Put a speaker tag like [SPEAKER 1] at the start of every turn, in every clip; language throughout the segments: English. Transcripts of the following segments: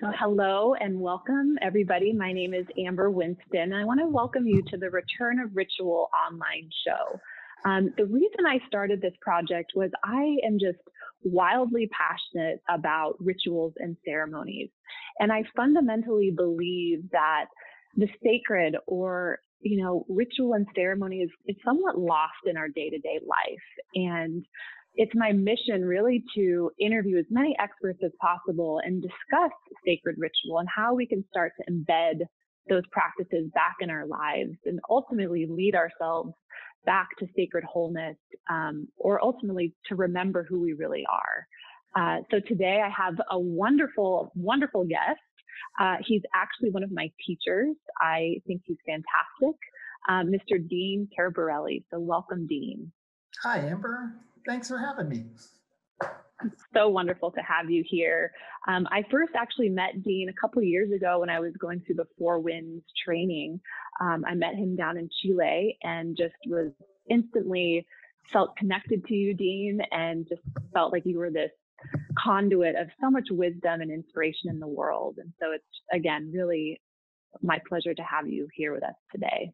[SPEAKER 1] So, hello and welcome, everybody. My name is Amber Winston. I want to welcome you to the Return of Ritual online show. Um, the reason I started this project was I am just wildly passionate about rituals and ceremonies. And I fundamentally believe that the sacred or you know, ritual and ceremony is, is somewhat lost in our day to day life. And it's my mission really to interview as many experts as possible and discuss sacred ritual and how we can start to embed those practices back in our lives and ultimately lead ourselves back to sacred wholeness um, or ultimately to remember who we really are. Uh, so today I have a wonderful, wonderful guest. Uh, he's actually one of my teachers. I think he's fantastic, uh, Mr. Dean Taraborelli. So welcome, Dean.
[SPEAKER 2] Hi, Amber. Thanks for having me.
[SPEAKER 1] It's so wonderful to have you here. Um, I first actually met Dean a couple years ago when I was going through the Four Winds training. Um, I met him down in Chile and just was instantly felt connected to you, Dean, and just felt like you were this conduit of so much wisdom and inspiration in the world. And so it's, again, really my pleasure to have you here with us today.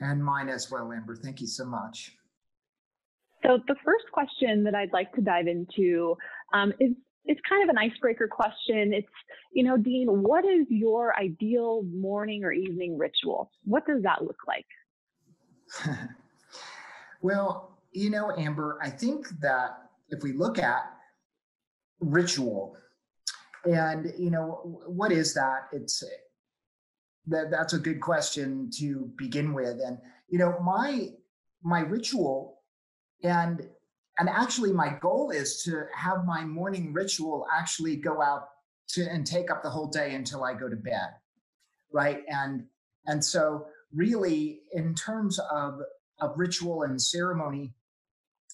[SPEAKER 2] And mine as well, Amber. Thank you so much.
[SPEAKER 1] So the first question that I'd like to dive into um, is it's kind of an icebreaker question. It's, you know, Dean, what is your ideal morning or evening ritual? What does that look like?
[SPEAKER 2] well, you know, Amber, I think that if we look at ritual and, you know, what is that? It's that that's a good question to begin with. And, you know, my my ritual and and actually my goal is to have my morning ritual actually go out to and take up the whole day until i go to bed right? And and so really in terms of of ritual and ceremony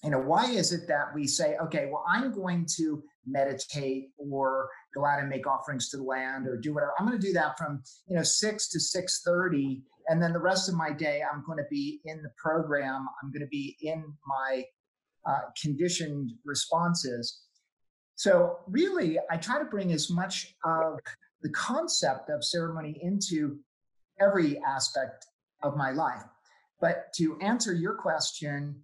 [SPEAKER 2] you know why is it that we say okay well i'm going to meditate or go out and make offerings to the land or do whatever. I'm going to do that from you know 6 to 6.30 and then the rest of my day i'm going to be in the program. I'm going to be in my uh, conditioned responses. So really i try to bring as much of the concept of ceremony into every aspect of my life. But to answer your question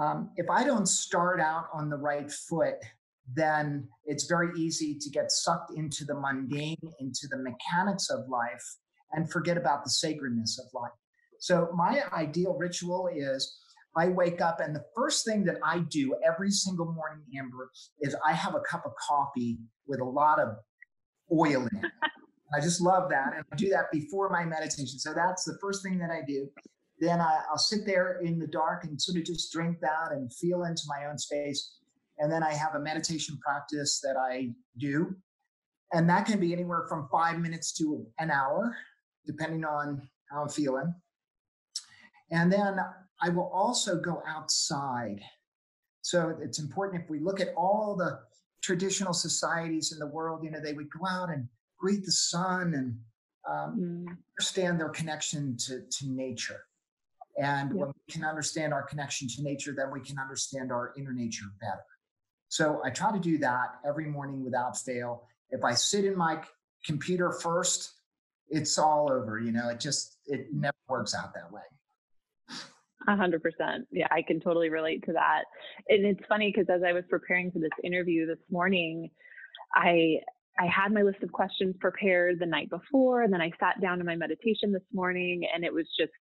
[SPEAKER 2] um, if i don't start out on the right foot then it's very easy to get sucked into the mundane into the mechanics of life and forget about the sacredness of life. So, my ideal ritual is I wake up, and the first thing that I do every single morning, Amber, is I have a cup of coffee with a lot of oil in it. I just love that. And I do that before my meditation. So, that's the first thing that I do. Then I, I'll sit there in the dark and sort of just drink that and feel into my own space. And then I have a meditation practice that I do. And that can be anywhere from five minutes to an hour depending on how I'm feeling. And then I will also go outside. So it's important if we look at all the traditional societies in the world, you know, they would go out and greet the sun and um, mm. understand their connection to, to nature. And yep. when we can understand our connection to nature, then we can understand our inner nature better. So I try to do that every morning without fail. If I sit in my computer first, it's all over. You know, it just it never works out that way.
[SPEAKER 1] A hundred percent. Yeah, I can totally relate to that. And it's funny because as I was preparing for this interview this morning, I I had my list of questions prepared the night before, and then I sat down in my meditation this morning, and it was just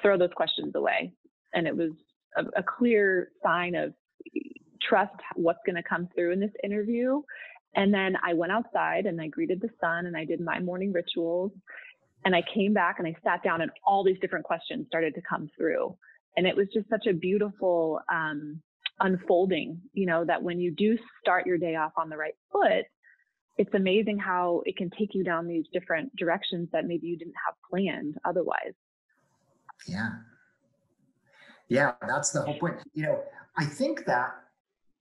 [SPEAKER 1] throw those questions away. And it was a, a clear sign of trust what's going to come through in this interview and then I went outside and I greeted the sun and I did my morning rituals. And I came back and I sat down and all these different questions started to come through. And it was just such a beautiful um, unfolding, you know, that when you do start your day off on the right foot, it's amazing how it can take you down these different directions that maybe you didn't have planned otherwise.
[SPEAKER 2] Yeah. Yeah, that's the whole point. You know, I think that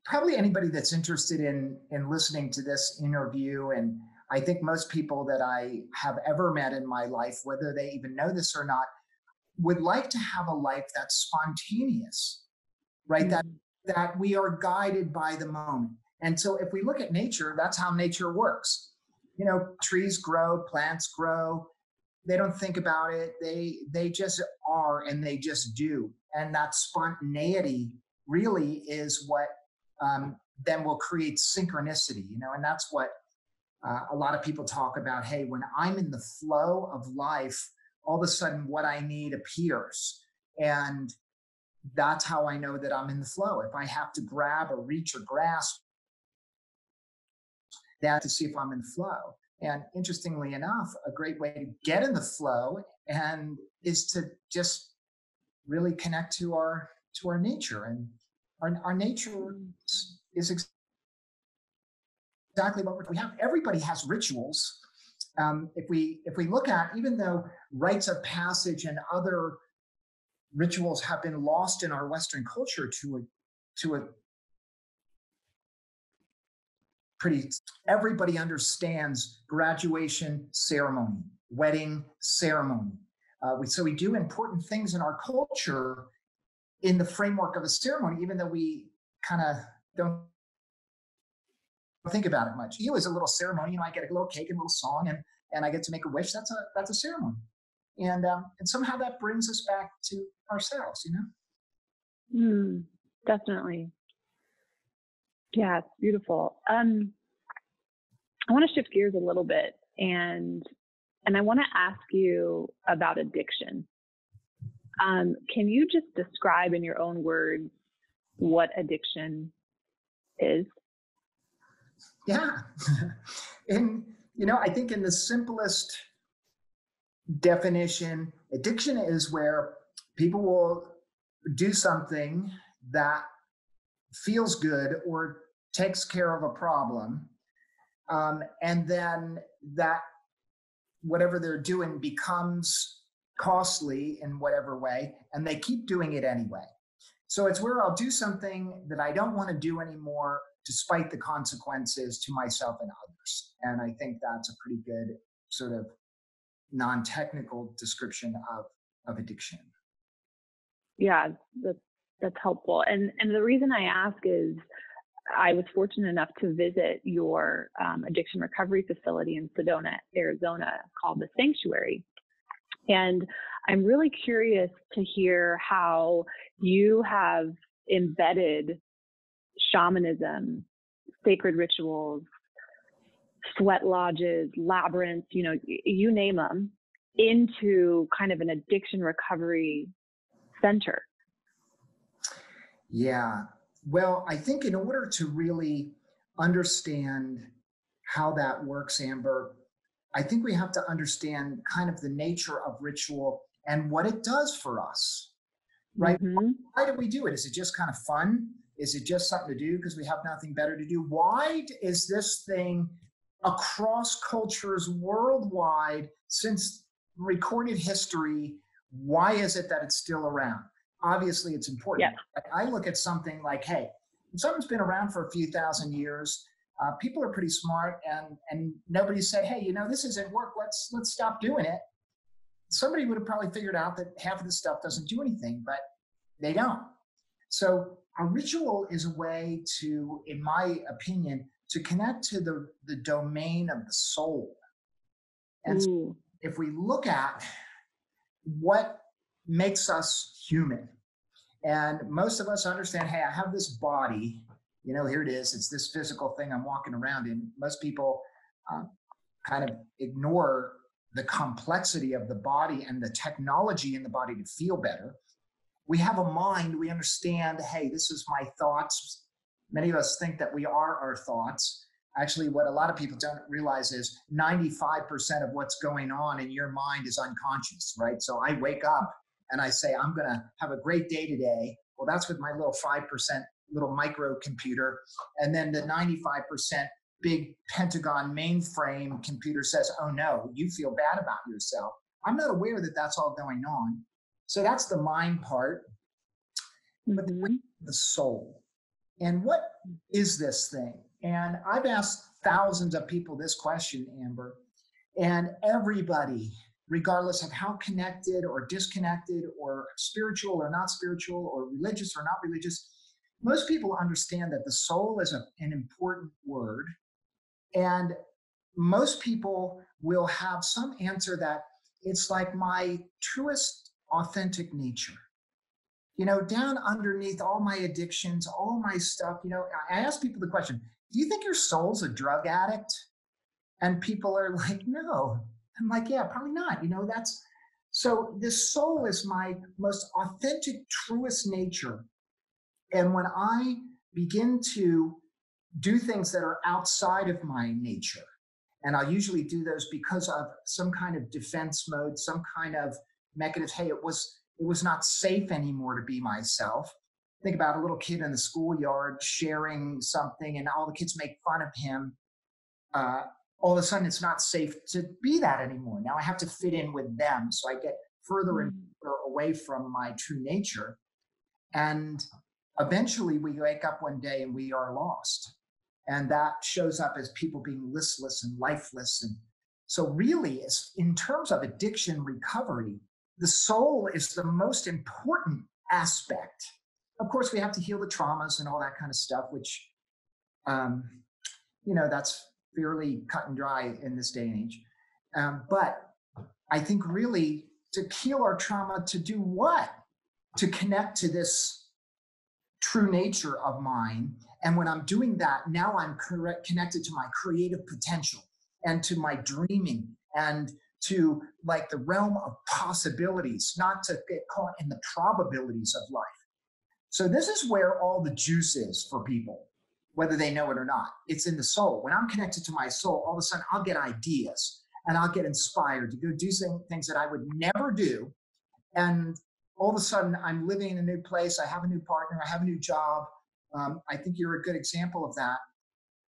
[SPEAKER 2] probably anybody that's interested in in listening to this interview and i think most people that i have ever met in my life whether they even know this or not would like to have a life that's spontaneous right mm-hmm. that that we are guided by the moment and so if we look at nature that's how nature works you know, trees grow, plants grow. They don't think about it. They they just are and they just do. And that spontaneity really is what um, then will create synchronicity, you know, and that's what uh, a lot of people talk about. Hey, when I'm in the flow of life, all of a sudden what I need appears. And that's how I know that I'm in the flow. If I have to grab or reach or grasp that to see if I'm in flow. And interestingly enough, a great way to get in the flow and is to just really connect to our to our nature and our, our nature is exactly what we have. Everybody has rituals. Um, if we if we look at even though rites of passage and other rituals have been lost in our Western culture to a to a pretty everybody understands graduation ceremony, wedding ceremony. Uh, we, so we do important things in our culture in the framework of a ceremony, even though we kind of don't think about it much. You as a little ceremony, you know, I get a little cake and a little song, and and I get to make a wish. That's a that's a ceremony, and um, and somehow that brings us back to ourselves, you know.
[SPEAKER 1] Mm, definitely. Yeah, it's beautiful. Um, I want to shift gears a little bit, and and I want to ask you about addiction. Um, can you just describe in your own words what addiction is?
[SPEAKER 2] Yeah. and, you know, I think in the simplest definition, addiction is where people will do something that feels good or takes care of a problem. Um, and then that whatever they're doing becomes costly in whatever way, and they keep doing it anyway. So it's where I'll do something that I don't want to do anymore, despite the consequences to myself and others. And I think that's a pretty good sort of non technical description of, of addiction.
[SPEAKER 1] Yeah, that's, that's helpful. And, and the reason I ask is I was fortunate enough to visit your um, addiction recovery facility in Sedona, Arizona, called the Sanctuary. And I'm really curious to hear how you have embedded shamanism, sacred rituals, sweat lodges, labyrinths, you know, you name them, into kind of an addiction recovery center.
[SPEAKER 2] Yeah. Well, I think in order to really understand how that works, Amber, I think we have to understand kind of the nature of ritual and what it does for us, right? Mm-hmm. Why do we do it? Is it just kind of fun? Is it just something to do because we have nothing better to do? Why is this thing across cultures worldwide since recorded history? Why is it that it's still around? Obviously, it's important. Yeah. I look at something like, hey, something's been around for a few thousand years uh, people are pretty smart and and nobody said hey you know this isn't work. Let's let's stop doing it. Somebody would have probably figured out that half of the stuff doesn't do anything but they don't. So a ritual is a way to in my opinion to connect to the the domain of the soul. And so if we look at what makes us human and most of us understand hey i have this body you know, here it is. It's this physical thing I'm walking around in. Most people um, kind of ignore the complexity of the body and the technology in the body to feel better. We have a mind. We understand, hey, this is my thoughts. Many of us think that we are our thoughts. Actually, what a lot of people don't realize is 95% of what's going on in your mind is unconscious, right? So I wake up and I say, I'm going to have a great day today. Well, that's with my little 5% little microcomputer. And then the 95% big Pentagon mainframe computer says, oh no, you feel bad about yourself. I'm not aware that that's all going on. So that's the mind part. But mm-hmm. the soul. And what is this thing? And I've asked thousands of people this question, Amber, and everybody, regardless of how connected or disconnected or spiritual or not spiritual or religious or not religious, most people understand that the soul is a, an important word. And most people will have some answer that it's like my truest authentic nature. You know down underneath all my addictions all my stuff you know i ask people the question do you think your soul's a drug addict? And people are like no. I'm like yeah probably not. You know that's so the soul is my most authentic truest nature and when i begin to do things that are outside of my nature and I'll usually do those because of some kind of defense mode, some kind of mechanism. Hey, it was it was not safe anymore to be myself. Think about a little kid in the schoolyard sharing something, and all the kids make fun of him. Uh, all of a sudden, it's not safe to be that anymore. Now I have to fit in with them, so I get further and mm. further away from my true nature, and eventually we wake up one day and we are lost. And that shows up as people being listless and lifeless. And so really in terms of addiction recovery the soul is the most important aspect. Of course we have to heal the traumas and all that kind of stuff which um, you know that's fairly cut and dry in this day and age. Um, but i think really to heal our trauma to do what? To connect to this true nature of mine and when I'm doing that, now I'm correct, connected to my creative potential and to my dreaming and to like the realm of possibilities, not to get caught in the probabilities of life. So this is where all the juice is for people, whether they know it or not. It's in the soul. When I'm connected to my soul, all of a sudden I'll get ideas and I'll get inspired to go do things that I would never do. And all of a sudden I'm living in a new place. I have a new partner. I have a new job. Um, I think you're a good example of that,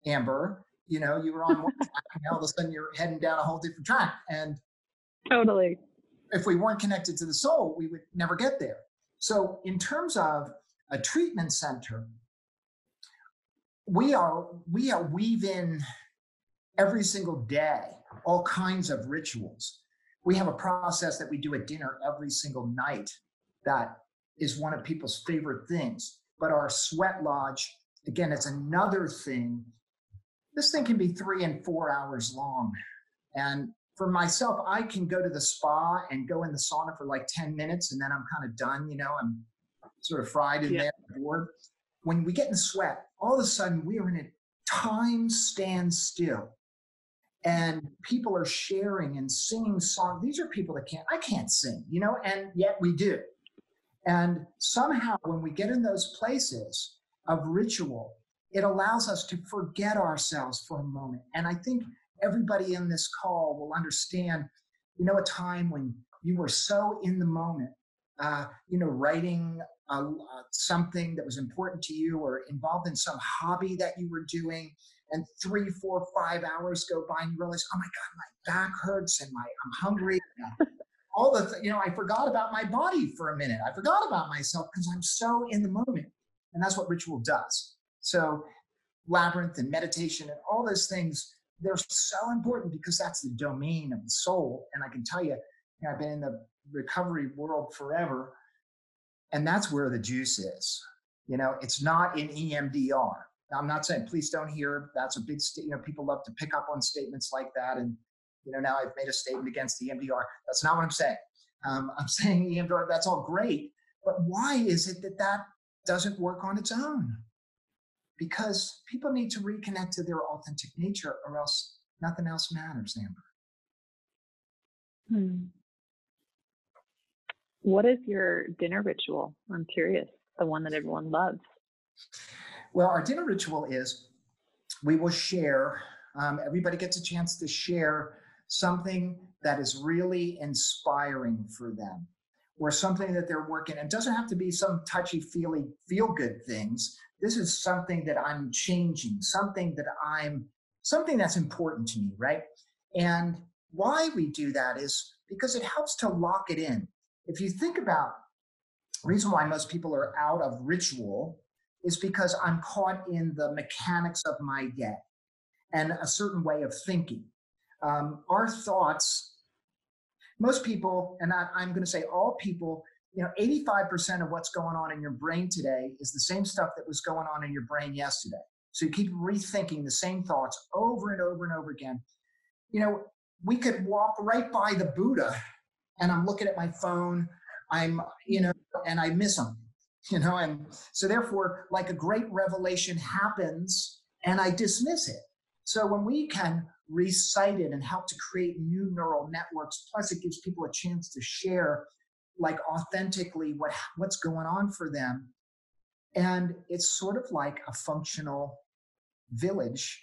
[SPEAKER 2] Amber. You know, you were on one track, and all of a sudden you're heading down a whole different track. And
[SPEAKER 1] totally,
[SPEAKER 2] if we weren't connected to the soul, we would never get there. So, in terms of a treatment center, we are we are weave in every single day all kinds of rituals. We have a process that we do at dinner every single night that is one of people's favorite things. But our sweat lodge, again, it's another thing. This thing can be three and four hours long. And for myself, I can go to the spa and go in the sauna for like 10 minutes and then I'm kind of done, you know, I'm sort of fried in yeah. there, bored. When we get in sweat, all of a sudden we are in a time stands still and people are sharing and singing songs. These are people that can't, I can't sing, you know, and yet we do. And somehow, when we get in those places of ritual, it allows us to forget ourselves for a moment. And I think everybody in this call will understand, you know, a time when you were so in the moment, uh, you know, writing uh, something that was important to you or involved in some hobby that you were doing. And three, four, five hours go by and you realize, oh my God, my back hurts and my I'm hungry all the th- you know i forgot about my body for a minute. I forgot about myself because i'm so in the moment and that's what ritual does. So labyrinth and meditation and all those things they're so important because that's the domain of the soul and i can tell you, you know, i've been in the recovery world forever and that's where the juice is. You know it's not in emdr now, i'm not saying please don't hear that's a big st- you know people love to pick up on statements like that and you know, now I've made a statement against the EMDR. That's not what I'm saying. Um, I'm saying EMDR, that's all great. But why is it that that doesn't work on its own? Because people need to reconnect to their authentic nature or else nothing else matters, Amber.
[SPEAKER 1] Hmm. What is your dinner ritual? I'm curious, the one that everyone loves.
[SPEAKER 2] Well, our dinner ritual is we will share, um, everybody gets a chance to share something that is really inspiring for them or something that they're working. It doesn't have to be some touchy feely feel good things. This is something that i'm changing something that i'm something that's important to me right? And why we do that is because it helps to lock it in. If you think about reason why most people are out of ritual is because i'm caught in the mechanics of my day and a certain way of thinking um, our thoughts, most people, and I, I'm going to say all people, you know, 85% of what's going on in your brain today is the same stuff that was going on in your brain yesterday. So you keep rethinking the same thoughts over and over and over again. you know, we could walk right by the Buddha and I'm looking at my phone. I'm, you know, and I miss him, you know, and so therefore, like a great revelation happens and I dismiss it. So when we can recite it and help to create new neural networks, plus it gives people a chance to share like authentically what what's going on for them. And it's sort of like a functional village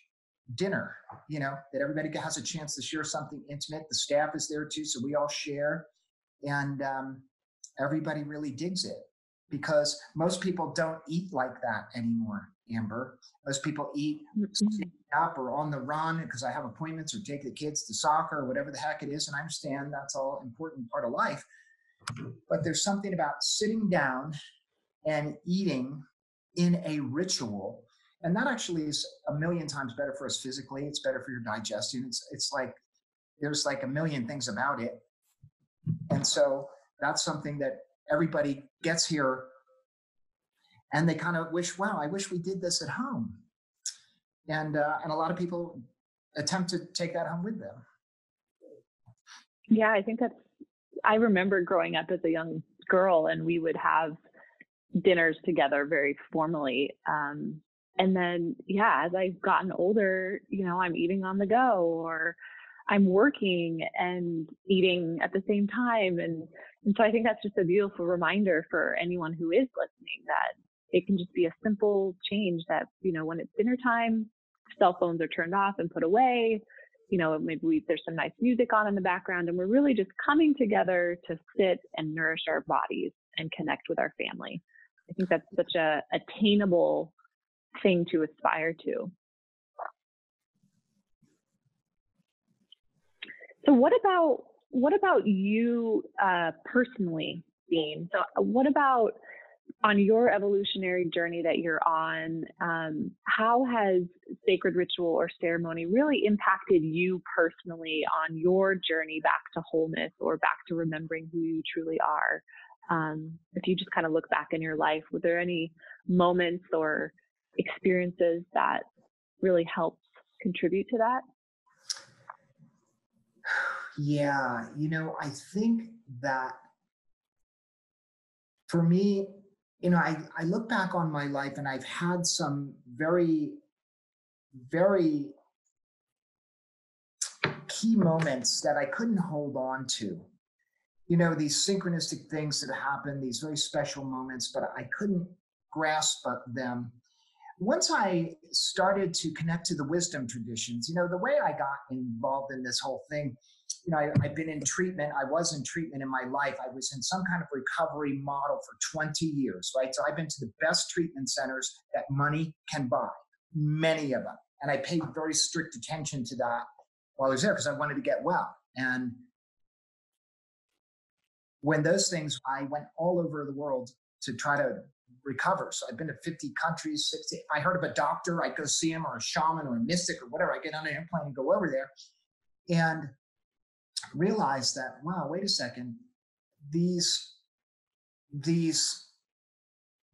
[SPEAKER 2] dinner, you know, that everybody has a chance to share something intimate. The staff is there too, so we all share, and um, everybody really digs it because most people don't eat like that anymore. Amber, most people eat mm-hmm. up or on the run because I have appointments or take the kids to soccer or whatever the heck it is, and I understand that's all important part of life. But there's something about sitting down and eating in a ritual and that actually is a million times better for us physically. It's better for your digestion. It's it's like there's like a million things about it. And so that's something that everybody gets here and they kind of wish wow i wish we did this at home. And uh, and a lot of people attempt to take that home with them.
[SPEAKER 1] Yeah i think that's i remember growing up as a young girl and we would have dinners together very formally um, and then yeah as i've gotten older you know i'm eating on the go or i'm working and eating at the same time and and so i think that's just a beautiful reminder for anyone who is listening that it can just be a simple change that you know when it's dinner time cell phones are turned off and put away you know maybe we, there's some nice music on in the background and we're really just coming together to sit and nourish our bodies and connect with our family i think that's such a attainable thing to aspire to. So what about what about you uh, personally, Dean? So uh, what about on your evolutionary journey that you're on? Um, how has sacred ritual or ceremony really impacted you personally on your journey back to wholeness or back to remembering who you truly are? Um, if you just kind of look back in your life, were there any moments or experiences that really helped contribute to that?
[SPEAKER 2] Yeah, you know, I think that for me, you know, I, I look back on my life and I've had some very, very key moments that I couldn't hold on to. You know, these synchronistic things that happen, these very special moments, but I couldn't grasp them once I started to connect to the wisdom traditions, you know, the way I got involved in this whole thing, you know, I, have been in treatment. I was in treatment in my life. I was in some kind of recovery model for 20 years, right? So I've been to the best treatment centers that money can buy, many of them. And I paid very strict attention to that while I was there because I wanted to get well. And when those things, I went all over the world to try to recover. So I've been to 50 countries, 60. If I heard of a doctor, I'd go see him or a shaman or a mystic or whatever. I get on an airplane and go over there and realize that, wow, wait a second. These, these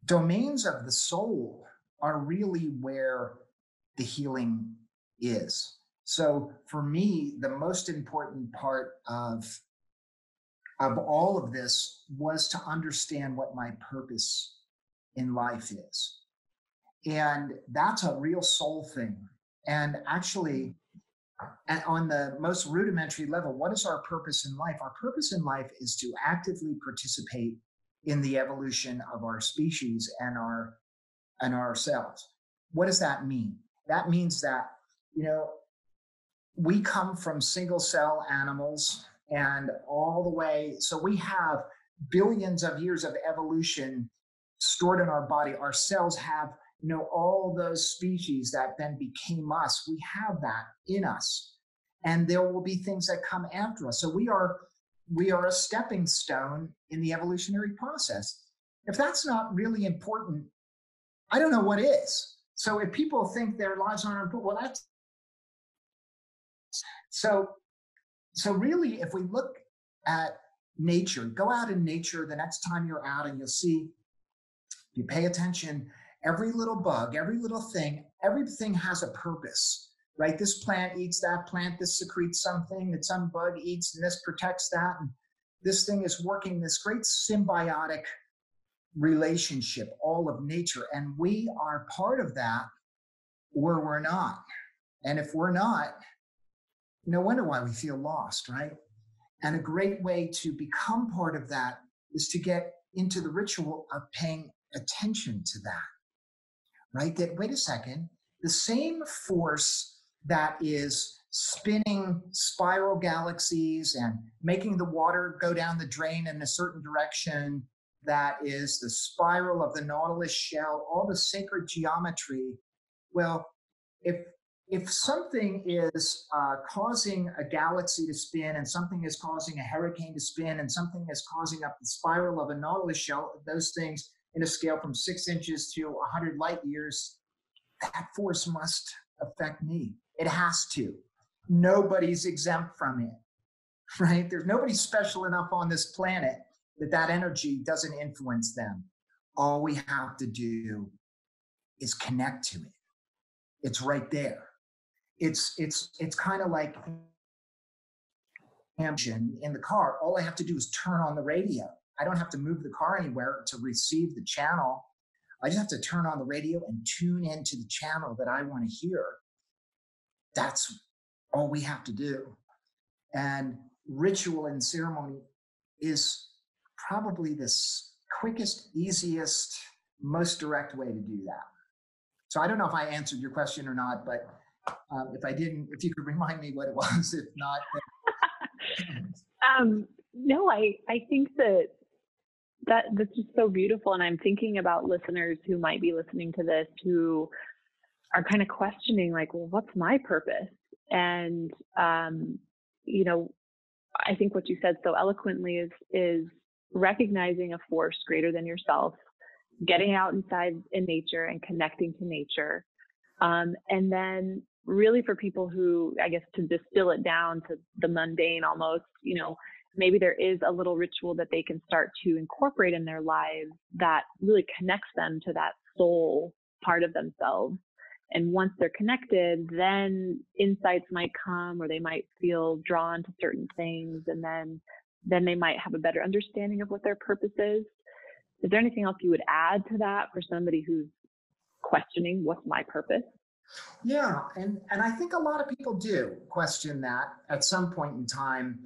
[SPEAKER 2] domains of the soul are really where the healing is. So for me, the most important part of of all of this was to understand what my purpose in life is. And that's a real soul thing. And actually, on the most rudimentary level, what is our purpose in life? Our purpose in life is to actively participate in the evolution of our species and our and ourselves. What does that mean? That means that, you know, we come from single cell animals and all the way, so we have billions of years of evolution stored in our body. Our cells have, you know, all those species that then became us. We have that in us. And there will be things that come after us. So we are we are a stepping stone in the evolutionary process. If that's not really important, I don't know what is. So if people think their lives aren't important, well, that's so so really if we look at nature, go out in nature the next time you're out and you'll see you pay attention, every little bug, every little thing, everything has a purpose. right? This plant eats that plant, this secretes something that some bug eats, and this protects that. And this thing is working this great symbiotic relationship, all of nature. And we are part of that, or we're not. And if we're not, no wonder why we feel lost, right? And a great way to become part of that is to get into the ritual of paying attention to that, right? That, wait a second, the same force that is spinning spiral galaxies and making the water go down the drain in a certain direction, that is the spiral of the Nautilus shell, all the sacred geometry. Well, if if something is uh, causing a galaxy to spin and something is causing a hurricane to spin and something is causing up the spiral of a nautilus shell, those things in a scale from six inches to 100 light years, that force must affect me. It has to. Nobody's exempt from it, right? There's nobody special enough on this planet that that energy doesn't influence them. All we have to do is connect to it. It's right there it's it's it's kind of like engine in the car. All I have to do is turn on the radio. I don't have to move the car anywhere to receive the channel. I just have to turn on the radio and tune into the channel that I want to hear. That's all we have to do. And ritual and ceremony is probably the quickest, easiest, most direct way to do that. So I don't know if I answered your question or not, but um, if I didn't, if you could remind me what it was, if not.
[SPEAKER 1] um, no, I, I think that that that's just so beautiful. And I'm thinking about listeners who might be listening to this who are kind of questioning, like, well, what's my purpose? And, um, you know, I think what you said so eloquently is, is recognizing a force greater than yourself, getting out inside in nature and connecting to nature. Um, and then really for people who, I guess, to distill it down to the mundane almost, you know, maybe there is a little ritual that they can start to incorporate in their lives that really connects them to that soul part of themselves. And once they're connected, then insights might come or they might feel drawn to certain things and then then they might have a better understanding of what their purpose is. Is there anything else you would add to that for somebody who's questioning what's my purpose?
[SPEAKER 2] Yeah, and and I think a lot of people do question that at some point in time.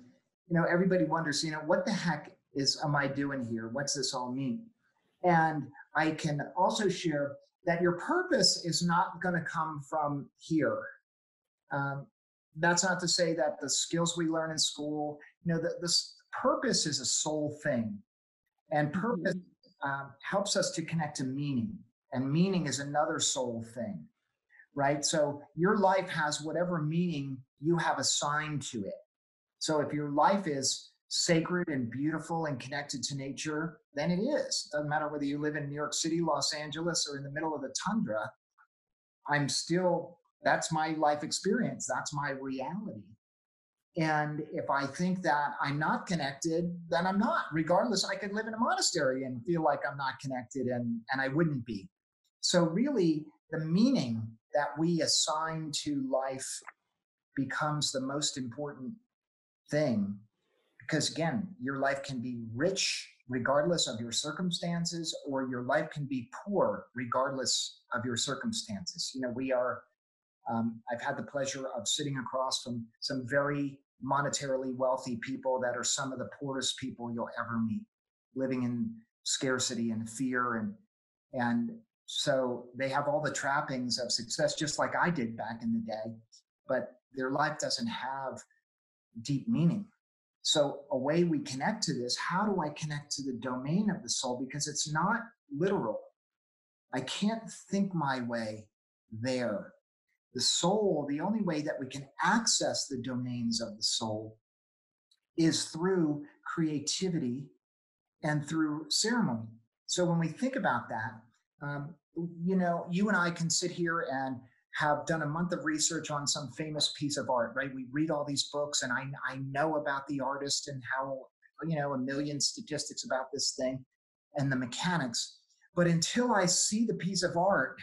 [SPEAKER 2] You know, everybody wonders, you know, what the heck is am I doing here? What's this all mean? And I can also share that your purpose is not going to come from here. Um, that's not to say that the skills we learn in school, you know, the, this purpose is a soul thing, and purpose mm-hmm. um, helps us to connect to meaning, and meaning is another soul thing right? So your life has whatever meaning you have assigned to it. So if your life is sacred and beautiful and connected to nature, then it is. It doesn't matter whether you live in New York City, Los Angeles, or in the middle of the tundra. I'm still, that's my life experience. That's my reality. And if I think that I'm not connected, then I'm not. Regardless, I could live in a monastery and feel like I'm not connected and, and I wouldn't be. So, really, the meaning that we assign to life becomes the most important thing. Because again your life can be rich regardless of your circumstances or your life can be poor regardless of your circumstances. You know we are um, i've had the pleasure of sitting across from some very monetarily wealthy people that are some of the poorest people you'll ever meet living in scarcity and fear and and so they have all the trappings of success, just like I did back in the day, but their life doesn't have deep meaning. So, a way we connect to this, how do I connect to the domain of the soul? Because it's not literal. I can't think my way there. The soul, the only way that we can access the domains of the soul is through creativity and through ceremony. So, when we think about that, um, you know, you and I can sit here and have done a month of research on some famous piece of art, right? We read all these books and I, I know about the artist and how, you know, a million statistics about this thing and the mechanics. But until I see the piece of art,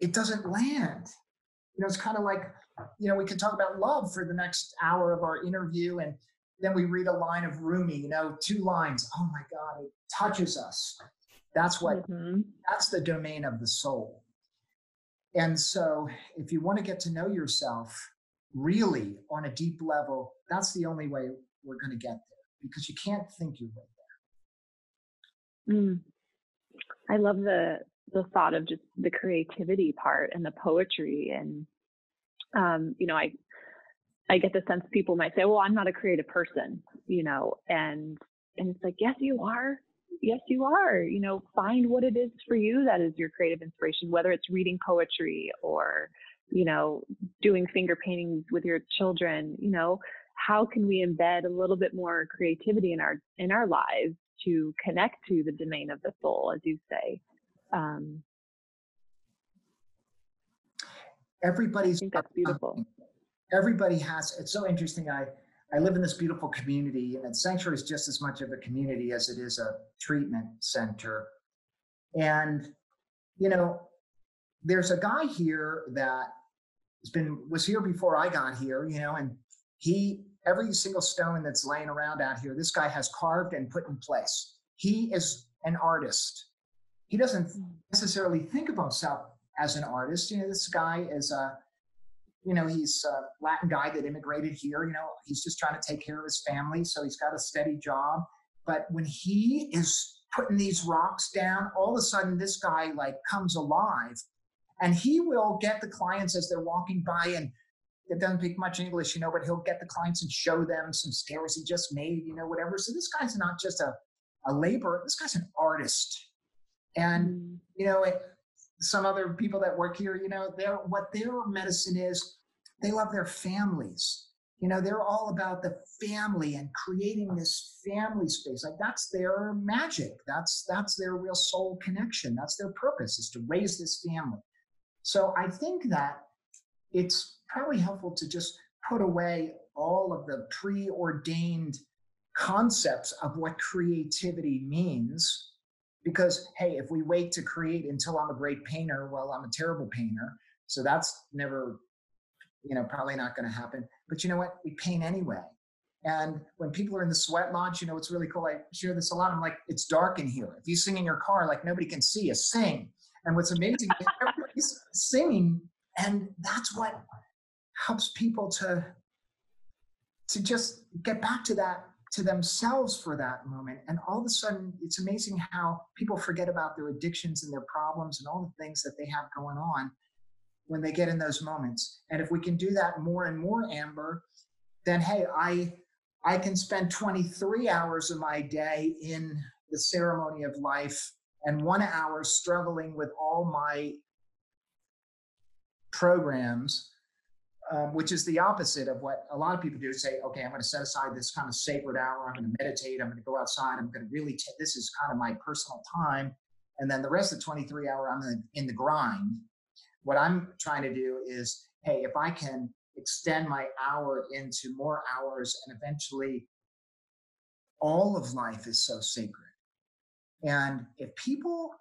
[SPEAKER 2] it doesn't land. You know, it's kind of like, you know, we can talk about love for the next hour of our interview and then we read a line of Rumi, you know, two lines. Oh my God, it touches us. That's what, mm-hmm. that's the domain of the soul. And so if you want to get to know yourself really on a deep level, that's the only way we're going to get there because you can't think your way
[SPEAKER 1] there. Mm. I love the the thought of just the creativity part and the poetry and um, you know, I I get the sense people might say, well, I'm not a creative person, you know, and, and it's like, yes, you are. Yes, you are. You know, find what it is for you that is your creative inspiration, whether it's reading poetry or, you know, doing finger paintings with your children, you know, how can we embed a little bit more creativity in our in our lives to connect to the domain of the soul, as you say. Um,
[SPEAKER 2] Everybody's
[SPEAKER 1] I think that's beautiful
[SPEAKER 2] everybody has it's so interesting i i live in this beautiful community and sanctuary is just as much of a community as it is a treatment center. And you know there's a guy here that has been was here before i got here you know and he every single stone that's laying around out here this guy has carved and put in place. He is an artist. He doesn't hmm. necessarily think of himself as an artist. You know this guy is a you know, he's a Latin guy that immigrated here. You know, he's just trying to take care of his family. So he's got a steady job. But when he is putting these rocks down, all of a sudden this guy like comes alive and he will get the clients as they're walking by and it doesn't speak much English, you know, but he'll get the clients and show them some stairs he just made, you know, whatever. So this guy's not just a, a laborer, this guy's an artist. And, mm. you know, it, some other people that work here, you know, their what their medicine is, they love their families. You know, they're all about the family and creating this family space. Like that's their magic. That's that's their real soul connection. That's their purpose is to raise this family. So I think that it's probably helpful to just put away all of the preordained concepts of what creativity means because hey if we wait to create until i'm a great painter well i'm a terrible painter. So that's never you know probably not going to happen. But you know what? We paint anyway. And when people are in the sweat lodge you know it's really cool. I share this a lot. I'm like it's dark in here. If you sing in your car like nobody can see you. Sing. And what's amazing is everybody's singing and that's what helps people to to just get back to that to themselves for that moment. And all of a sudden, it's amazing how people forget about their addictions and their problems and all the things that they have going on when they get in those moments. And if we can do that more and more, Amber, then hey, I I can spend 23 hours of my day in the ceremony of life and one hour struggling with all my programs um, which is the opposite of what a lot of people do say okay i'm going to set aside this kind of sacred hour i'm going to meditate i'm going to go outside i'm going to really t- this is kind of my personal time and then the rest of 23 hour i'm in, in the grind. What i'm trying to do is hey if i can extend my hour into more hours and eventually all of life is so sacred. And if people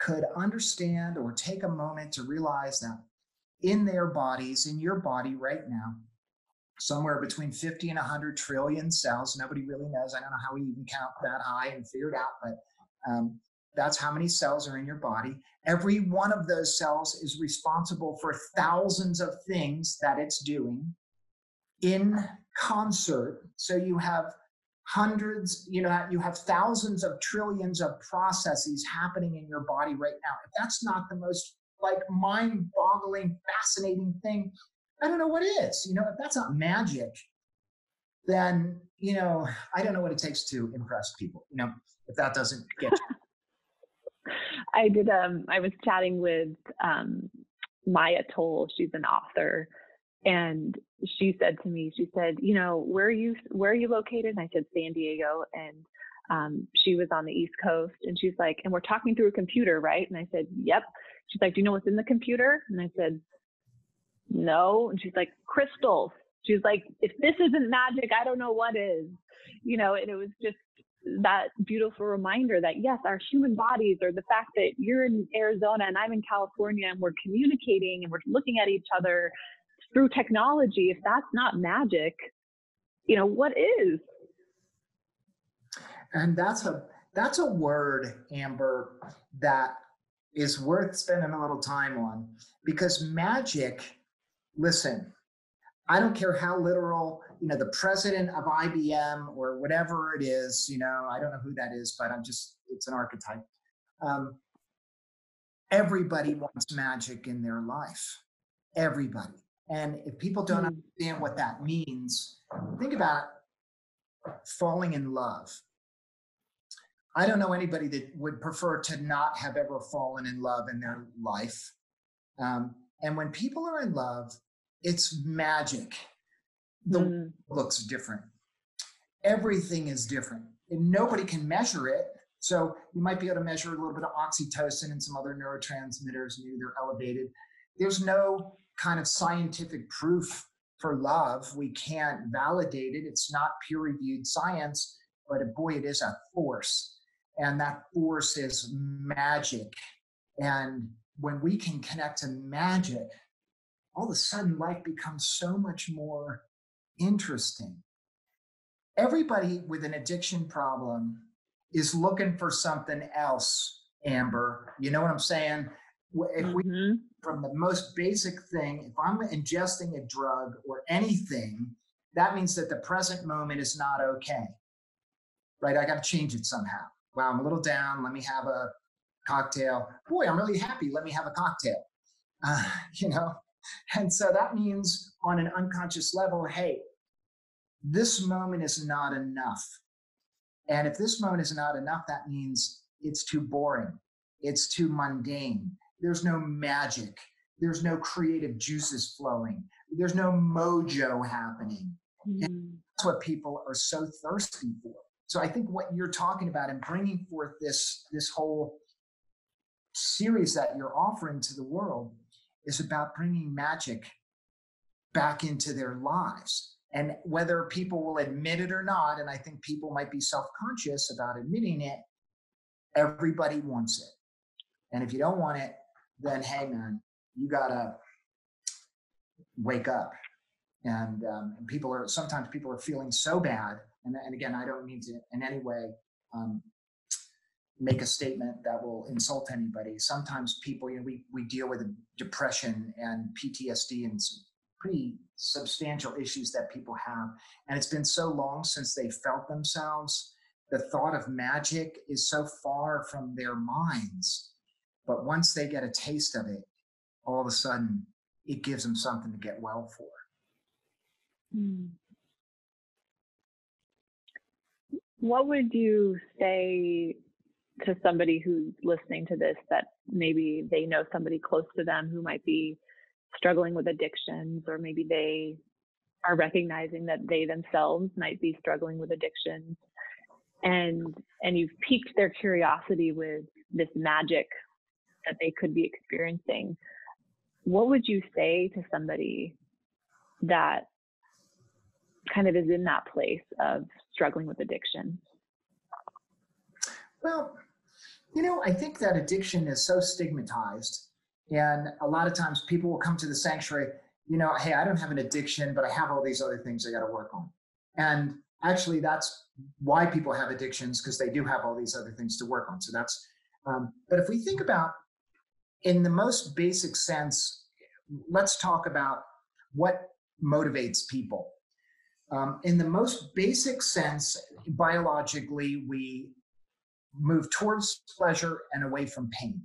[SPEAKER 2] could understand or take a moment to realize that in their bodies, in your body right now, somewhere between 50 and 100 trillion cells. Nobody really knows. I don't know how we even count that high and figure it out, but um, that's how many cells are in your body. Every one of those cells is responsible for thousands of things that it's doing in concert. So you have hundreds, you know, you have thousands of trillions of processes happening in your body right now. If that's not the most like mind boggling, fascinating thing. I don't know what is. You know, if that's not magic, then, you know, I don't know what it takes to impress people, you know, if that doesn't get
[SPEAKER 1] I did um I was chatting with um Maya Toll, she's an author, and she said to me, she said, you know, where are you where are you located? And I said San Diego and um, she was on the East Coast and she's like, and we're talking through a computer, right? And I said, yep. She's like, do you know what's in the computer? And I said, no. And she's like, crystals. She's like, if this isn't magic, I don't know what is, you know, and it was just that beautiful reminder that yes, our human bodies, or the fact that you're in Arizona and I'm in California, and we're communicating and we're looking at each other through technology. If that's not magic, you know what is?
[SPEAKER 2] And that's a that's a word, Amber, that is worth spending a little time on because magic. Listen, I don't care how literal, you know, the president of IBM or whatever it is, you know, I don't know who that is, but I'm just, it's an archetype. Um, everybody wants magic in their life. Everybody. And if people don't hmm. understand what that means, think about falling in love. I don't know anybody that would prefer to not have ever fallen in love in their life. Um, and when people are in love, it's magic. The mm. looks different. Everything is different. And nobody can measure it. So you might be able to measure a little bit of oxytocin and some other neurotransmitters, maybe they're elevated. There's no kind of scientific proof for love. We can't validate it. It's not peer reviewed science, but boy, it is a force. And that force is magic. And when we can connect to magic, all of a sudden life becomes so much more interesting. Everybody with an addiction problem is looking for something else, Amber. You know what I'm saying? If we, mm-hmm. from the most basic thing, if I'm ingesting a drug or anything, that means that the present moment is not okay. Right? I got to change it somehow. Wow, I'm a little down. Let me have a cocktail. Boy, I'm really happy. Let me have a cocktail. Uh, you know, and so that means on an unconscious level, hey, this moment is not enough. And if this moment is not enough, that means it's too boring. It's too mundane. There's no magic. There's no creative juices flowing. There's no mojo happening. Mm-hmm. And that's what people are so thirsty for. So I think what you're talking about and bringing forth this, this whole series that you're offering to the world is about bringing magic back into their lives. And whether people will admit it or not, and I think people might be self conscious about admitting it, everybody wants it. And if you don't want it, then hey, man, you got to wake up. And, um, and, people are sometimes people are feeling so bad. And, and again, I don't mean to in any way um, make a statement that will insult anybody. Sometimes people, you know, we, we deal with depression and PTSD and some pretty substantial issues that people have. And it's been so long since they felt themselves. The thought of magic is so far from their minds. But once they get a taste of it, all of a sudden it gives them something to get well for. Hmm.
[SPEAKER 1] What would you say to somebody who's listening to this that maybe they know somebody close to them who might be struggling with addictions or maybe they are recognizing that they themselves might be struggling with addictions and and you've piqued their curiosity with this magic that they could be experiencing what would you say to somebody that kind of is in that place of struggling with addiction
[SPEAKER 2] well you know, I think that addiction is so stigmatized. And a lot of times people will come to the sanctuary, you know, hey, I don't have an addiction, but I have all these other things I got to work on. And actually, that's why people have addictions because they do have all these other things to work on. So that's, um, but if we think about in the most basic sense, let's talk about what motivates people. Um, in the most basic sense, biologically, we move towards pleasure and away from pain.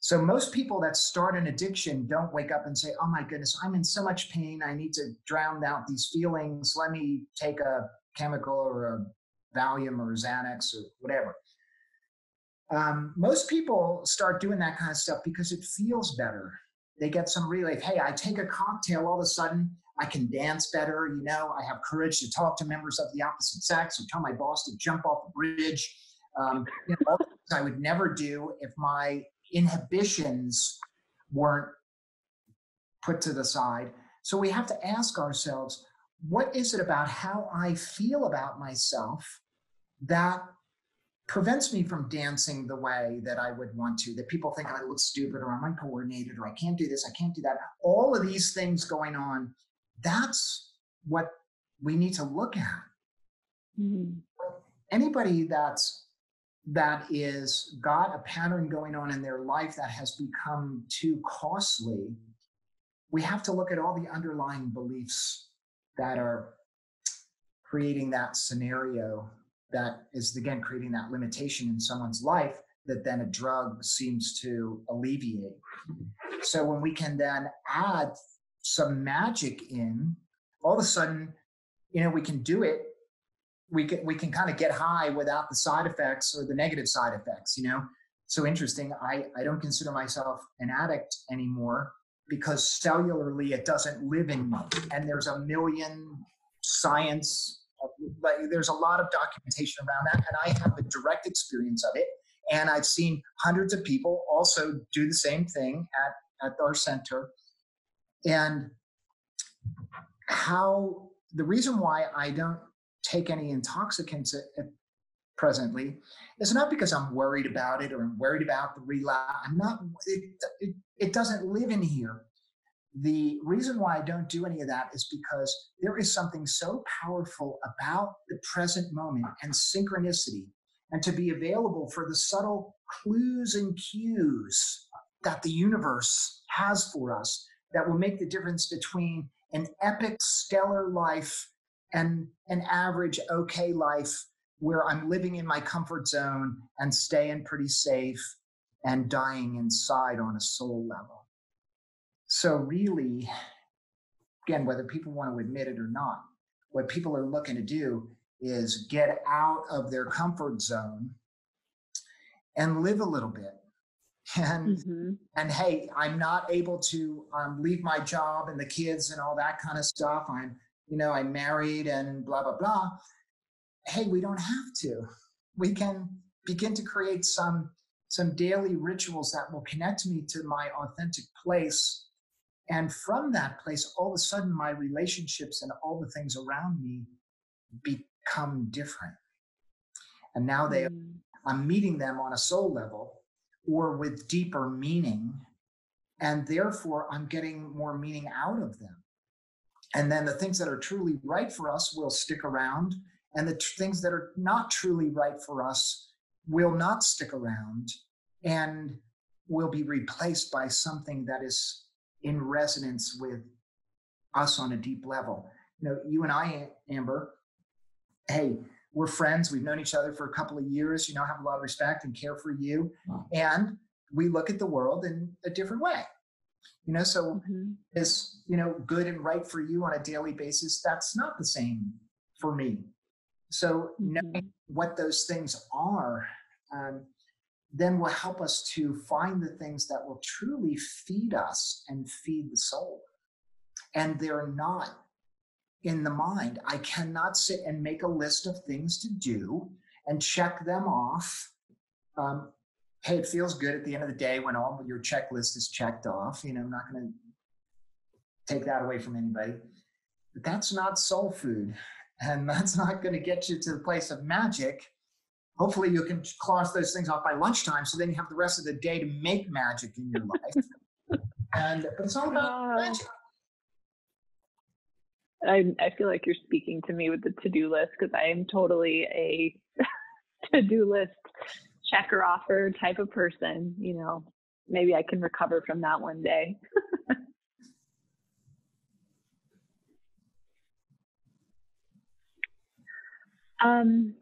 [SPEAKER 2] So most people that start an addiction don't wake up and say, "Oh my goodness, I'm in so much pain. I need to drown out these feelings. Let me take a chemical or a Valium or Xanax or whatever." Um, most people start doing that kind of stuff because it feels better. They get some relief. Hey, I take a cocktail, all of a sudden I can dance better. You know, I have courage to talk to members of the opposite sex or tell my boss to jump off a bridge um, you know, I would never do if my inhibitions weren't put to the side. So we have to ask ourselves, what is it about how I feel about myself that prevents me from dancing the way that I would want to, that people think I look stupid or I'm uncoordinated or I can't do this, I can't do that. All of these things going on, that's what we need to look at. Mm-hmm. Anybody that's that is got a pattern going on in their life that has become too costly, we have to look at all the underlying beliefs that are creating that scenario that is again creating that limitation in someone's life that then a drug seems to alleviate. So when we can then add some magic in, all of a sudden, you know, we can do it. We can we can kind of get high without the side effects or the negative side effects, you know. So interesting. I, I don't consider myself an addict anymore because cellularly it doesn't live in me. And there's a million science like there's a lot of documentation around that and i have a direct experience of it and i've seen hundreds of people also do the same thing at, at our center and how the reason why i don't take any intoxicants presently is not because i'm worried about it or i'm worried about the relapse. I'm not it, it, it doesn't live in here. The reason why I don't do any of that is because there is something so powerful about the present moment and synchronicity, and to be available for the subtle clues and cues that the universe has for us that will make the difference between an epic, stellar life and an average, okay life where I'm living in my comfort zone and staying pretty safe and dying inside on a soul level. So, really, again, whether people want to admit it or not, what people are looking to do is get out of their comfort zone and live a little bit. And mm-hmm. and hey, I'm not able to um, leave my job and the kids and all that kind of stuff. I'm you know I'm married and blah blah blah. Hey, we don't have to. We can begin to create some some daily rituals that will connect me to my authentic place and from that place, all of a sudden, my relationships and all the things around me become different. And now they, mm. I'm meeting them on a soul level or with deeper meaning. And therefore, I'm getting more meaning out of them. And then the things that are truly right for us will stick around. And the things that are not truly right for us will not stick around and will be replaced by something that is in resonance with us on a deep level. You know, you and I, Amber, hey, we're friends. We've known each other for a couple of years. You know, I have a lot of respect and care for you. And we look at the world in a different way. You know, so mm-hmm. is, you know, good and right for you on a daily basis, that's not the same for me. So mm-hmm. knowing what those things are, um, then will help us to find the things that will truly feed us and feed the soul. And they're not in the mind. I cannot sit and make a list of things to do and check them off. Um, hey, it feels good at the end of the day when all your checklist is checked off. You know, I'm not going to take that away from anybody. But that's not soul food. And that's not going to get you to the place of magic hopefully you can cross those things off by lunchtime so then you have the rest of the day to make magic in your life and but it's all about uh, magic
[SPEAKER 1] I, I feel like you're speaking to me with the to-do list because I am totally a to-do list checker offer type of person. You know, maybe I can recover from that one day. um,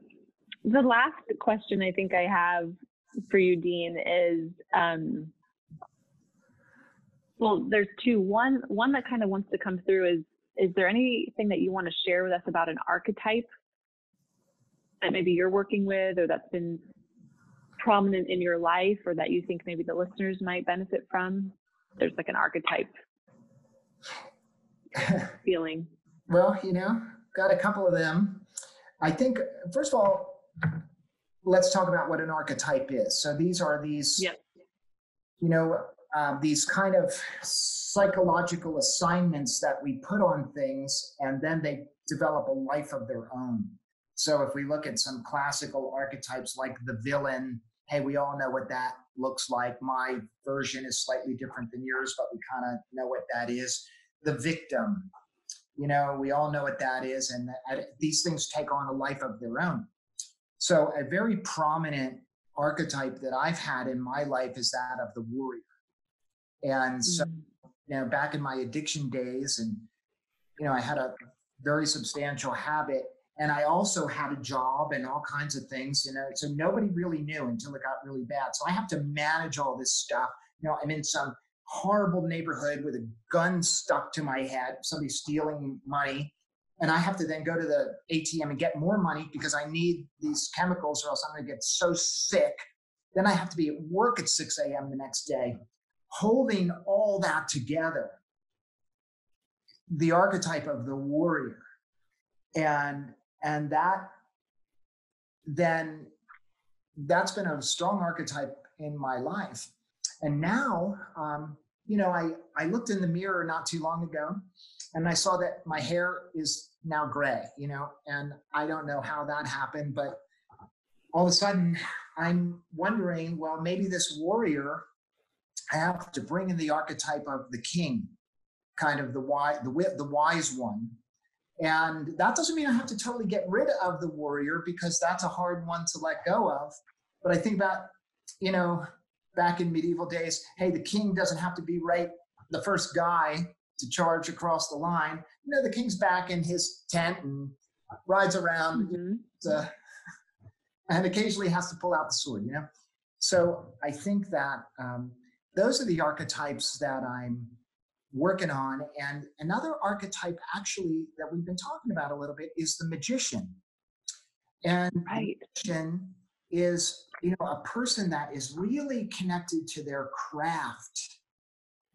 [SPEAKER 1] the last question I think I have for you, Dean, is um, well, there's two. One, one that kind of wants to come through is is there anything that you want to share with us about an archetype that maybe you're working with or that's been prominent in your life or that you think maybe the listeners might benefit from? There's like an archetype feeling.
[SPEAKER 2] Well, you know, got a couple of them. I think, first of all, let's talk about what an archetype is. So these are these,
[SPEAKER 1] yep.
[SPEAKER 2] you know, um, these kind of psychological assignments that we put on things, and then they develop a life of their own. So if we look at some classical archetypes like the villain, hey, we all know what that looks like. My version is slightly different than yours, but we kind of know what that is. The victim, you know, we all know what that is. And these things take on a life of their own. So a very prominent archetype that I've had in my life is that of the warrior. And so, mm. you know, back in my addiction days, and, you know, I had a very substantial habit and I also had a job and all kinds of things, you know. So nobody really knew until it got really bad. So I have to manage all this stuff. You know, I'm in some horrible neighborhood with a gun stuck to my head, somebody stealing money, and I have to then go to the ATM and get more money because I need these chemicals or else I'm going to get so sick. Then I have to be at work at 6 a.m. the next day, holding all that together. The archetype of the warrior. And and that then that's been a strong archetype in my life and now um, you know i i looked in the mirror not too long ago and i saw that my hair is now gray you know and i don't know how that happened but all of a sudden i'm wondering well maybe this warrior i have to bring in the archetype of the king kind of the wise the, the wise one and that doesn't mean I have to totally get rid of the warrior because that's a hard one to let go of. But I think about, you know, back in medieval days, hey, the king doesn't have to be right the first guy to charge across the line. You know, the king's back in his tent and rides around mm-hmm. uh, and occasionally has to pull out the sword, you know? So I think that um, those are the archetypes that I'm working on. And another archetype, actually, that we've been talking about a little bit is the magician. And right. magician is, you know, a person that is really connected to their craft.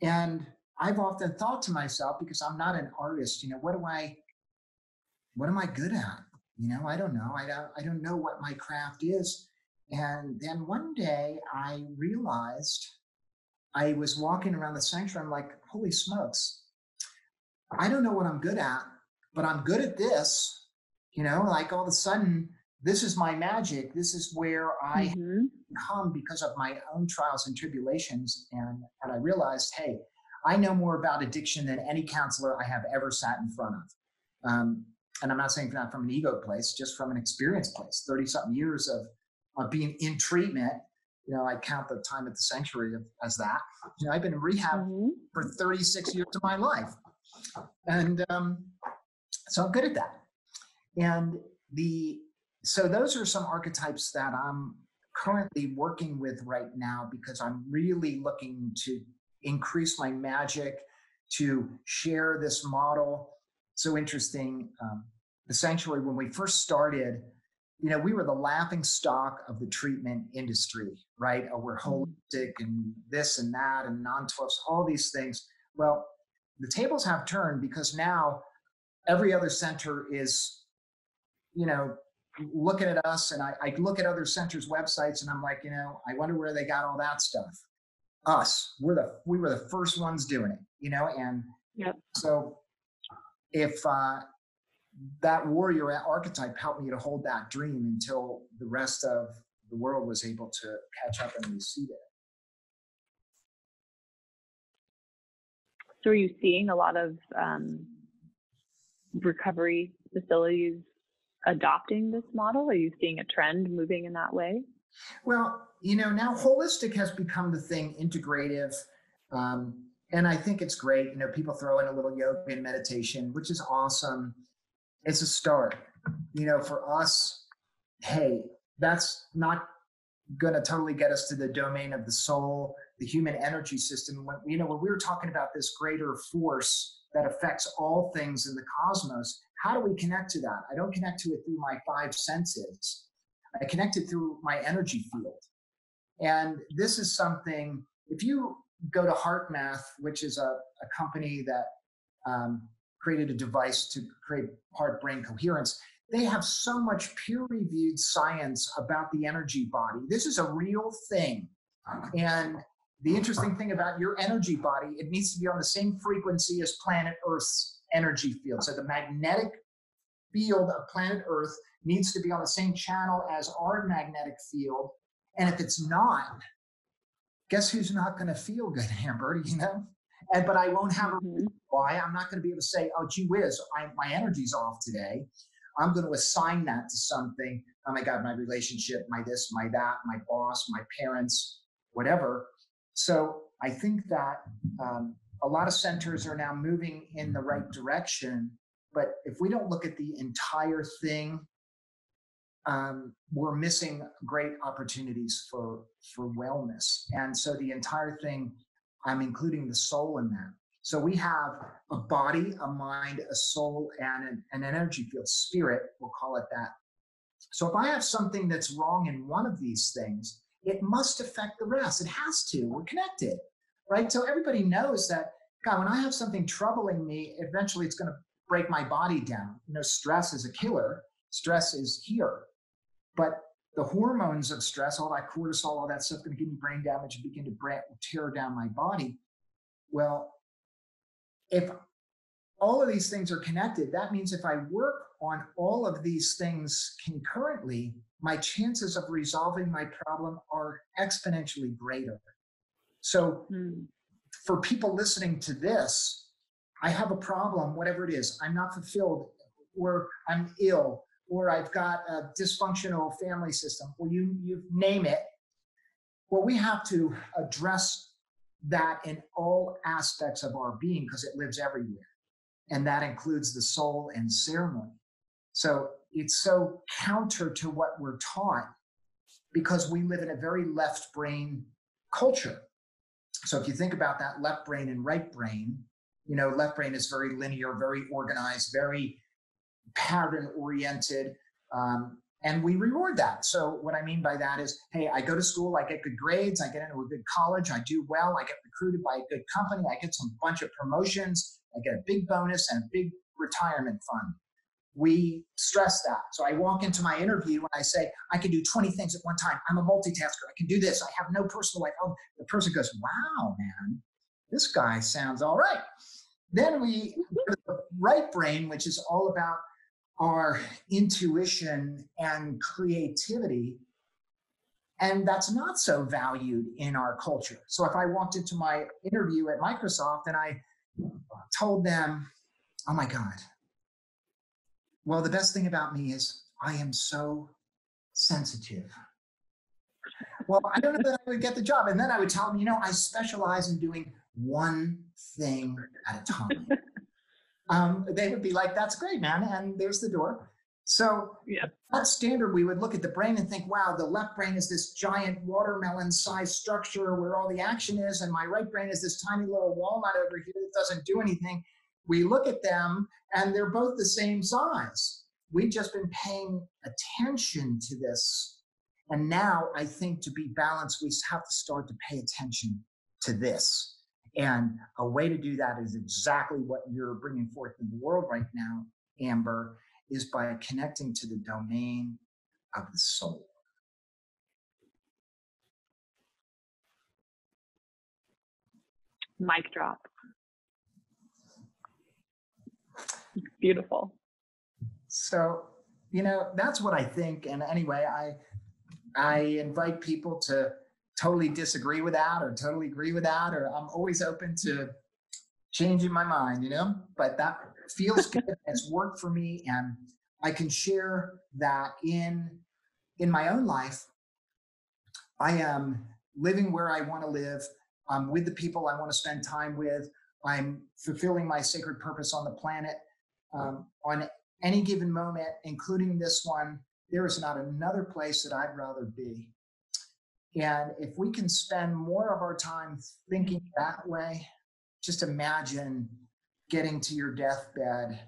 [SPEAKER 2] And I've often thought to myself, because I'm not an artist, you know, what do I, what am I good at? You know, I don't know. I don't, I don't know what my craft is. And then one day I realized I was walking around the sanctuary. I'm like, holy smokes, I don't know what I'm good at, but I'm good at this. You know, like all of a sudden, this is my magic. This is where I mm-hmm. come because of my own trials and tribulations. And, and I realized, hey, I know more about addiction than any counselor I have ever sat in front of. Um, and I'm not saying that from an ego place, just from an experience place. 30 something years of, of being in treatment you know, I count the time at the sanctuary as that. You know, I've been in rehab mm-hmm. for 36 years of my life. And um, so I'm good at that. And the, so those are some archetypes that I'm currently working with right now because I'm really looking to increase my magic, to share this model. So interesting. Um, the sanctuary, when we first started, you know, we were the laughing stock of the treatment industry, right? Oh, we're mm-hmm. holistic and this and that and non 12, all these things. Well, the tables have turned because now every other center is, you know, looking at us and I, I look at other centers' websites and I'm like, you know, I wonder where they got all that stuff. Us, we're the we were the first ones doing it, you know, and yep. so if uh that warrior archetype helped me to hold that dream until the rest of the world was able to catch up and receive it.
[SPEAKER 1] So, are you seeing a lot of um, recovery facilities adopting this model? Are you seeing a trend moving in that way?
[SPEAKER 2] Well, you know, now holistic has become the thing, integrative. Um, and I think it's great. You know, people throw in a little yoga and meditation, which is awesome it's a start. You know, for us, hey, that's not going to totally get us to the domain of the soul, the human energy system. When, you know, when we were talking about this greater force that affects all things in the cosmos, how do we connect to that? I don't connect to it through my five senses. I connect it through my energy field. And this is something, if you go to HeartMath, which is a, a company that um, created a device to create heart brain coherence. They have so much peer reviewed science about the energy body. This is a real thing. And the interesting thing about your energy body, it needs to be on the same frequency as planet Earth's energy field. So the magnetic field of planet Earth needs to be on the same channel as our magnetic field. And if it's not, guess who's not going to feel good, Amber? You know? And but I won't have mm-hmm. a why. I'm not going to be able to say, oh, gee whiz, I, my energy's off today. I'm going to assign that to something. Oh my God, my relationship, my this, my that, my boss, my parents, whatever. So I think that um, a lot of centers are now moving in the right direction. But if we don't look at the entire thing, um, we're missing great opportunities for for wellness. And so the entire thing, I'm including the soul in that. So we have a body, a mind, a soul, and an, an energy field, spirit, we'll call it that. So if I have something that's wrong in one of these things, it must affect the rest. It has to. We're connected, right? So everybody knows that, God, when I have something troubling me, eventually it's going to break my body down. You know, stress is a killer. Stress is here. But the hormones of stress, all that cortisol, all that stuff, going to give me brain damage and begin to tear down my body. Well, if all of these things are connected, that means if I work on all of these things concurrently, my chances of resolving my problem are exponentially greater. So, mm. for people listening to this, I have a problem, whatever it is, I'm not fulfilled, or I'm ill, or I've got a dysfunctional family system, or you, you name it. Well, we have to address that in all aspects of our being because it lives everywhere. And that includes the soul and ceremony. So it's so counter to what we're taught because we live in a very left brain culture. So if you think about that left brain and right brain, you know, left brain is very linear, very organized, very pattern oriented. Um, and we reward that. So what I mean by that is, hey, I go to school, I get good grades, I get into a good college, I do well, I get recruited by a good company, I get some bunch of promotions, I get a big bonus and a big retirement fund. We stress that. So I walk into my interview and I say, I can do 20 things at one time. I'm a multitasker. I can do this. I have no personal life. Oh, the person goes, wow, man, this guy sounds all right. Then we the right brain, which is all about our intuition and creativity. And that's not so valued in our culture. So if I walked into my interview at Microsoft and I told them, oh my God, well, the best thing about me is I am so sensitive. Well, I don't know that I would get the job. And then I would tell them, you know, I specialize in doing one thing at a time. Um, they would be like, that's great, man. And there's the door. So yeah. that standard, we would look at the brain and think, wow, the left brain is this giant watermelon sized structure where all the action is, and my right brain is this tiny little walnut over here that doesn't do anything. We look at them and they're both the same size. We've just been paying attention to this. And now I think to be balanced, we have to start to pay attention to this. And a way to do that is exactly what you're bringing forth in the world right now, Amber, is by connecting to the domain of the soul.
[SPEAKER 1] Mic drop. Beautiful.
[SPEAKER 2] So, you know, that's what I think. And anyway, I I invite people to totally disagree with that or totally agree with that, or I'm always open to changing my mind, you know, but that feels good. it's worked for me. And I can share that in, in my own life, I am living where I want to live. I'm with the people I want to spend time with. I'm fulfilling my sacred purpose on the planet. Um, on any given moment, including this one, there is not another place that I'd rather be. And if we can spend more of our time thinking that way, just imagine getting to your deathbed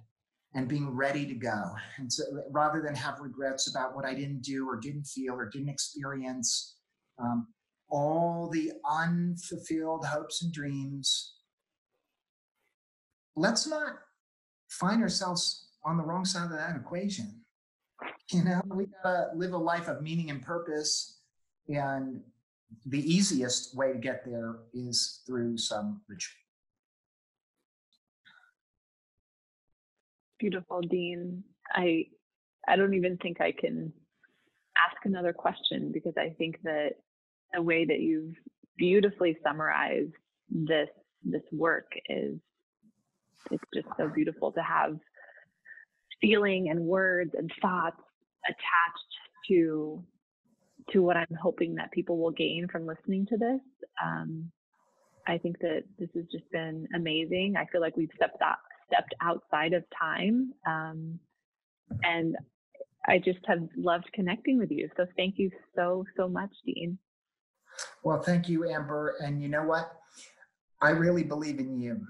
[SPEAKER 2] and being ready to go. And so rather than have regrets about what I didn't do or didn't feel or didn't experience, um, all the unfulfilled hopes and dreams, let's not find ourselves on the wrong side of that equation. You know, we gotta live a life of meaning and purpose and the easiest way to get there is through some ritual.
[SPEAKER 1] Beautiful, Dean. I I don't even think I can ask another question because I think that the way that you've beautifully summarized this this work is it's just so beautiful to have feeling and words and thoughts attached to to what I'm hoping that people will gain from listening to this. Um, I think that this has just been amazing. I feel like we've stepped out, stepped outside of time, um, and I just have loved connecting with you. So thank you so so much, Dean.
[SPEAKER 2] Well, thank you, Amber. And you know what? I really believe in you.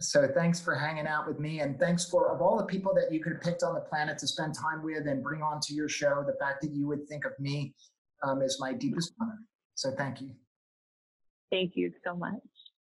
[SPEAKER 2] So thanks for hanging out with me. And thanks for, of all the people that you could have picked on the planet to spend time with and bring onto your show, the fact that you would think of me um, is my deepest honor. So thank you.
[SPEAKER 1] Thank you so much.